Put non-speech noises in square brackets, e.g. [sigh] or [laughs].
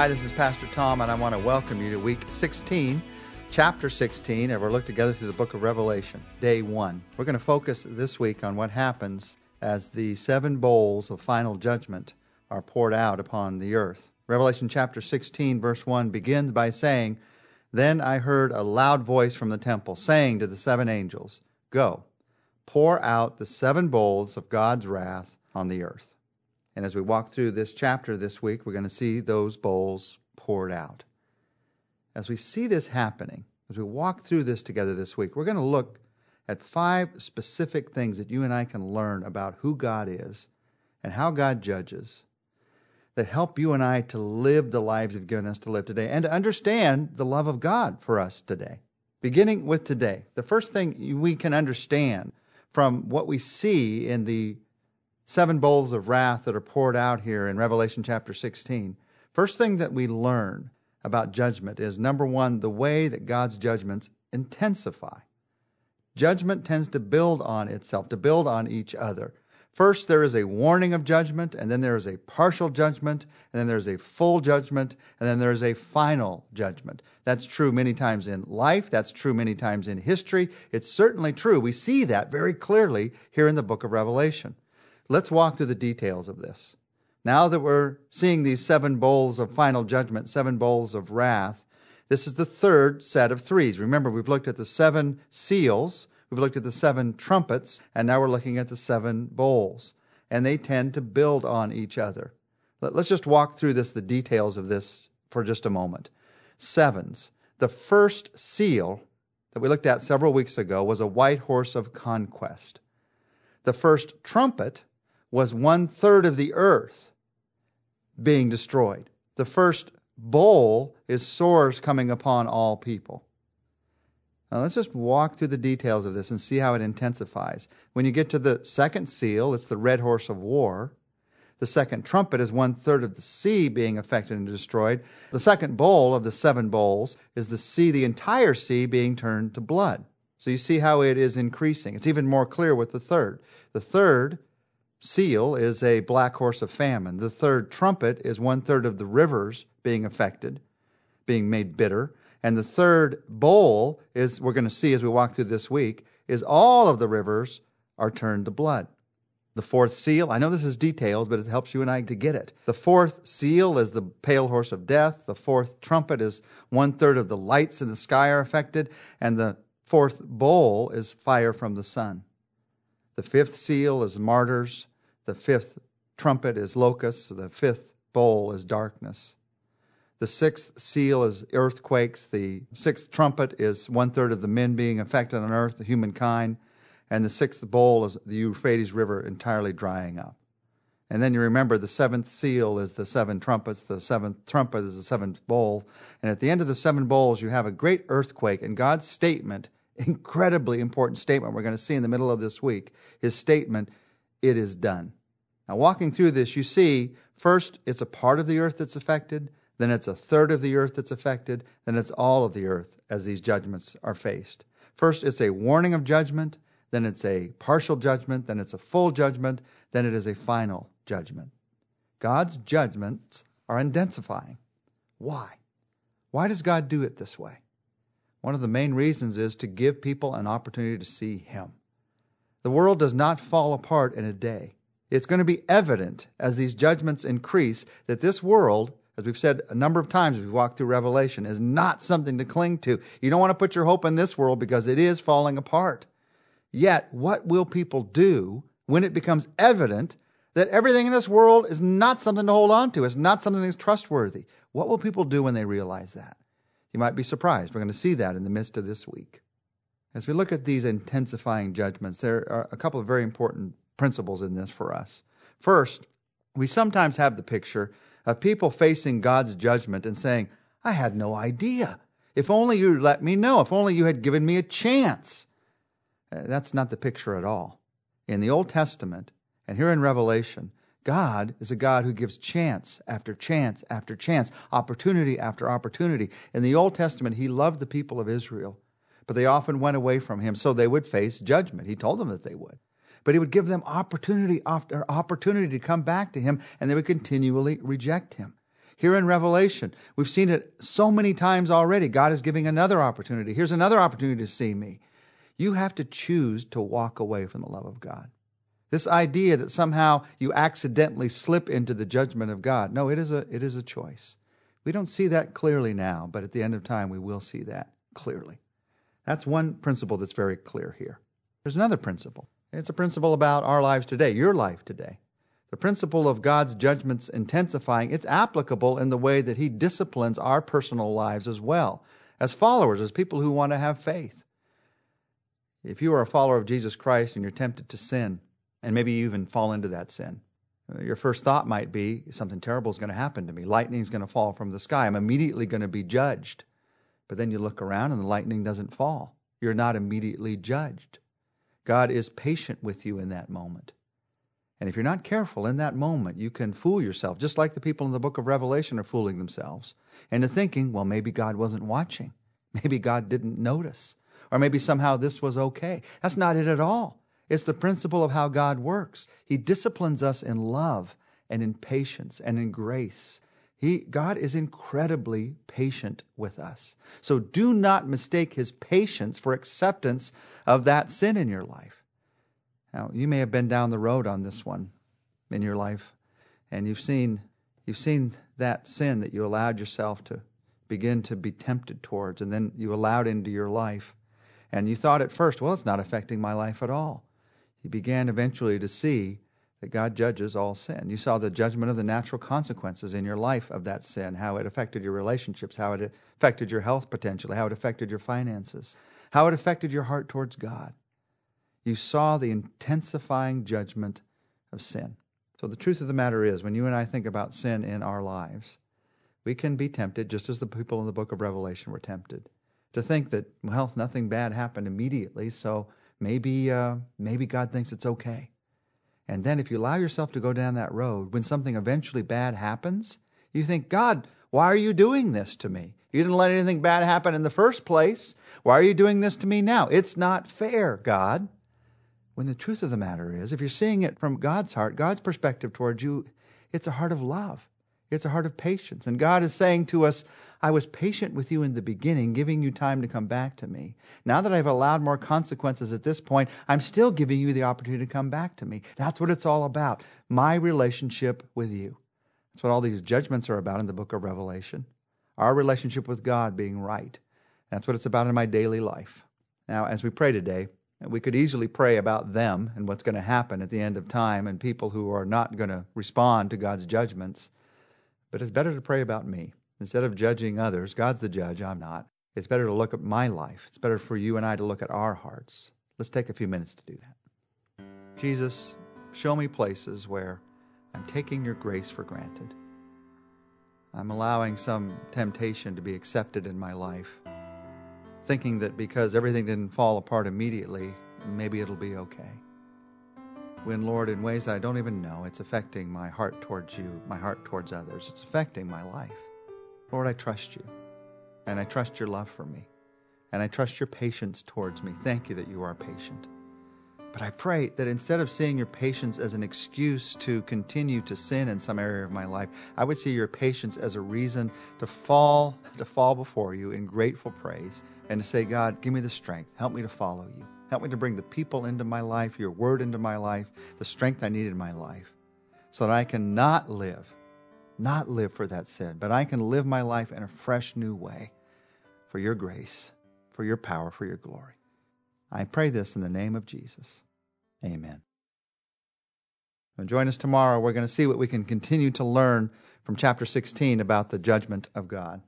Hi, this is Pastor Tom, and I want to welcome you to week 16, chapter 16, and we're look together through the book of Revelation, day one. We're going to focus this week on what happens as the seven bowls of final judgment are poured out upon the earth. Revelation chapter 16, verse 1 begins by saying, Then I heard a loud voice from the temple saying to the seven angels, Go, pour out the seven bowls of God's wrath on the earth. And as we walk through this chapter this week, we're going to see those bowls poured out. As we see this happening, as we walk through this together this week, we're going to look at five specific things that you and I can learn about who God is and how God judges that help you and I to live the lives you've given us to live today and to understand the love of God for us today. Beginning with today, the first thing we can understand from what we see in the seven bowls of wrath that are poured out here in Revelation chapter 16, first thing that we learn about judgment is number one, the way that God's judgments intensify. Judgment tends to build on itself, to build on each other. First, there is a warning of judgment, and then there is a partial judgment, and then there's a full judgment, and then there's a final judgment. That's true many times in life. That's true many times in history. It's certainly true. We see that very clearly here in the book of Revelation. Let's walk through the details of this. Now that we're seeing these seven bowls of final judgment, seven bowls of wrath, this is the third set of threes. Remember, we've looked at the seven seals, we've looked at the seven trumpets, and now we're looking at the seven bowls. And they tend to build on each other. Let's just walk through this, the details of this for just a moment. Sevens. The first seal that we looked at several weeks ago was a white horse of conquest. The first trumpet was one third of the earth being destroyed. The first bowl is sores coming upon all people. Now let's just walk through the details of this and see how it intensifies. When you get to the second seal, it's the red horse of war. The second trumpet is one third of the sea being affected and destroyed. The second bowl of the seven bowls is the sea, the entire sea being turned to blood. So you see how it is increasing. It's even more clear with the third. The third seal is a black horse of famine. The third trumpet is one third of the rivers being affected, being made bitter. And the third bowl is, we're going to see as we walk through this week, is all of the rivers are turned to blood. The fourth seal, I know this is details, but it helps you and I to get it. The fourth seal is the pale horse of death. The fourth trumpet is one third of the lights in the sky are affected. And the fourth bowl is fire from the sun. The fifth seal is martyrs. The fifth trumpet is locusts. The fifth bowl is darkness. The sixth seal is earthquakes. The sixth trumpet is one third of the men being affected on earth, the humankind. And the sixth bowl is the Euphrates River entirely drying up. And then you remember the seventh seal is the seven trumpets, the seventh trumpet is the seventh bowl. And at the end of the seven bowls, you have a great earthquake. And God's statement, [laughs] incredibly important statement we're going to see in the middle of this week, his statement, it is done. Now, walking through this, you see first it's a part of the earth that's affected, then it's a third of the earth that's affected, then it's all of the earth as these judgments are faced. First, it's a warning of judgment, then it's a partial judgment, then it's a full judgment, then it is a final judgment. God's judgments are intensifying. Why? Why does God do it this way? One of the main reasons is to give people an opportunity to see Him. The world does not fall apart in a day. It's going to be evident as these judgments increase that this world, as we've said a number of times as we walk through Revelation, is not something to cling to. You don't want to put your hope in this world because it is falling apart. Yet, what will people do when it becomes evident that everything in this world is not something to hold on to? It's not something that's trustworthy. What will people do when they realize that? You might be surprised. We're going to see that in the midst of this week. As we look at these intensifying judgments, there are a couple of very important principles in this for us. First, we sometimes have the picture of people facing God's judgment and saying, I had no idea. If only you'd let me know. If only you had given me a chance. Uh, that's not the picture at all. In the Old Testament and here in Revelation, God is a God who gives chance after chance after chance, opportunity after opportunity. In the Old Testament, He loved the people of Israel, but they often went away from Him, so they would face judgment. He told them that they would but he would give them opportunity after opportunity to come back to him, and they would continually reject him. Here in Revelation, we've seen it so many times already. God is giving another opportunity. Here's another opportunity to see me. You have to choose to walk away from the love of God. This idea that somehow you accidentally slip into the judgment of God. No, it is a, it is a choice. We don't see that clearly now, but at the end of time, we will see that clearly. That's one principle that's very clear here. There's another principle. It's a principle about our lives today, your life today. The principle of God's judgments intensifying, it's applicable in the way that He disciplines our personal lives as well, as followers, as people who want to have faith. If you are a follower of Jesus Christ and you're tempted to sin, and maybe you even fall into that sin, uh, your first thought might be something terrible is going to happen to me. Lightning is going to fall from the sky. I'm immediately going to be judged. But then you look around and the lightning doesn't fall. You're not immediately judged. God is patient with you in that moment. And if you're not careful in that moment, you can fool yourself, just like the people in the book of Revelation are fooling themselves into thinking, well, maybe God wasn't watching. [laughs] Maybe God didn't notice. Or maybe somehow this was okay. That's not it at all. It's the principle of how God works. He disciplines us in love and in patience and in grace. He, God is incredibly patient with us. So do not mistake his patience for acceptance of that sin in your life. Now, you may have been down the road on this one in your life, and you've seen, you've seen that sin that you allowed yourself to begin to be tempted towards, and then you allowed into your life. And you thought at first, well, it's not affecting my life at all. You began eventually to see that God judges all sin. You saw the judgment of the natural consequences in your life of that sin, how it affected your relationships, how it affected your health potentially, how it affected your finances, how it affected your heart towards God you saw the intensifying judgment of sin. So, the truth of the matter is, when you and I think about sin in our lives, we can be tempted, just as the people in the book of Revelation were tempted, to think that, well, nothing bad happened immediately, so maybe, uh, maybe God thinks it's okay. And then, if you allow yourself to go down that road, when something eventually bad happens, you think, God, why are you doing this to me? You didn't let anything bad happen in the first place. Why are you doing this to me now? It's not fair, God. When the truth of the matter is, if you're seeing it from God's heart, God's perspective towards you, it's a heart of love. It's a heart of patience. And God is saying to us, I was patient with you in the beginning, giving you time to come back to me. Now that I've allowed more consequences at this point, I'm still giving you the opportunity to come back to me. That's what it's all about. My relationship with you. That's what all these judgments are about in the book of Revelation. Our relationship with God being right. That's what it's about in my daily life. Now, as we pray today, we could easily pray about them and what's going to happen at the end of time and people who are not going to respond to God's judgments. But it's better to pray about me. Instead of judging others, God's the judge, I'm not. It's better to look at my life. It's better for you and I to look at our hearts. Let's take a few minutes to do that. Jesus, show me places where I'm taking your grace for granted. I'm allowing some temptation to be accepted in my life thinking that because everything didn't fall apart immediately, maybe it'll be okay. When, Lord, in ways that I don't even know, it's affecting my heart towards you, my heart towards others. It's affecting my life. Lord, I trust you, and I trust your love for me, and I trust your patience towards me. Thank you that you are patient. But I pray that instead of seeing your patience as an excuse to continue to sin in some area of my life, I would see your patience as a reason to fall, to fall before you in grateful praise and to say, God, give me the strength. Help me to follow you. Help me to bring the people into my life, your word into my life, the strength I need in my life, so that I can not live, not live for that sin, but I can live my life in a fresh new way for your grace, for your power, for your glory. I pray this in the name of Jesus. Amen. And join us tomorrow. We're going to see what we can continue to learn from chapter 16 about the judgment of God.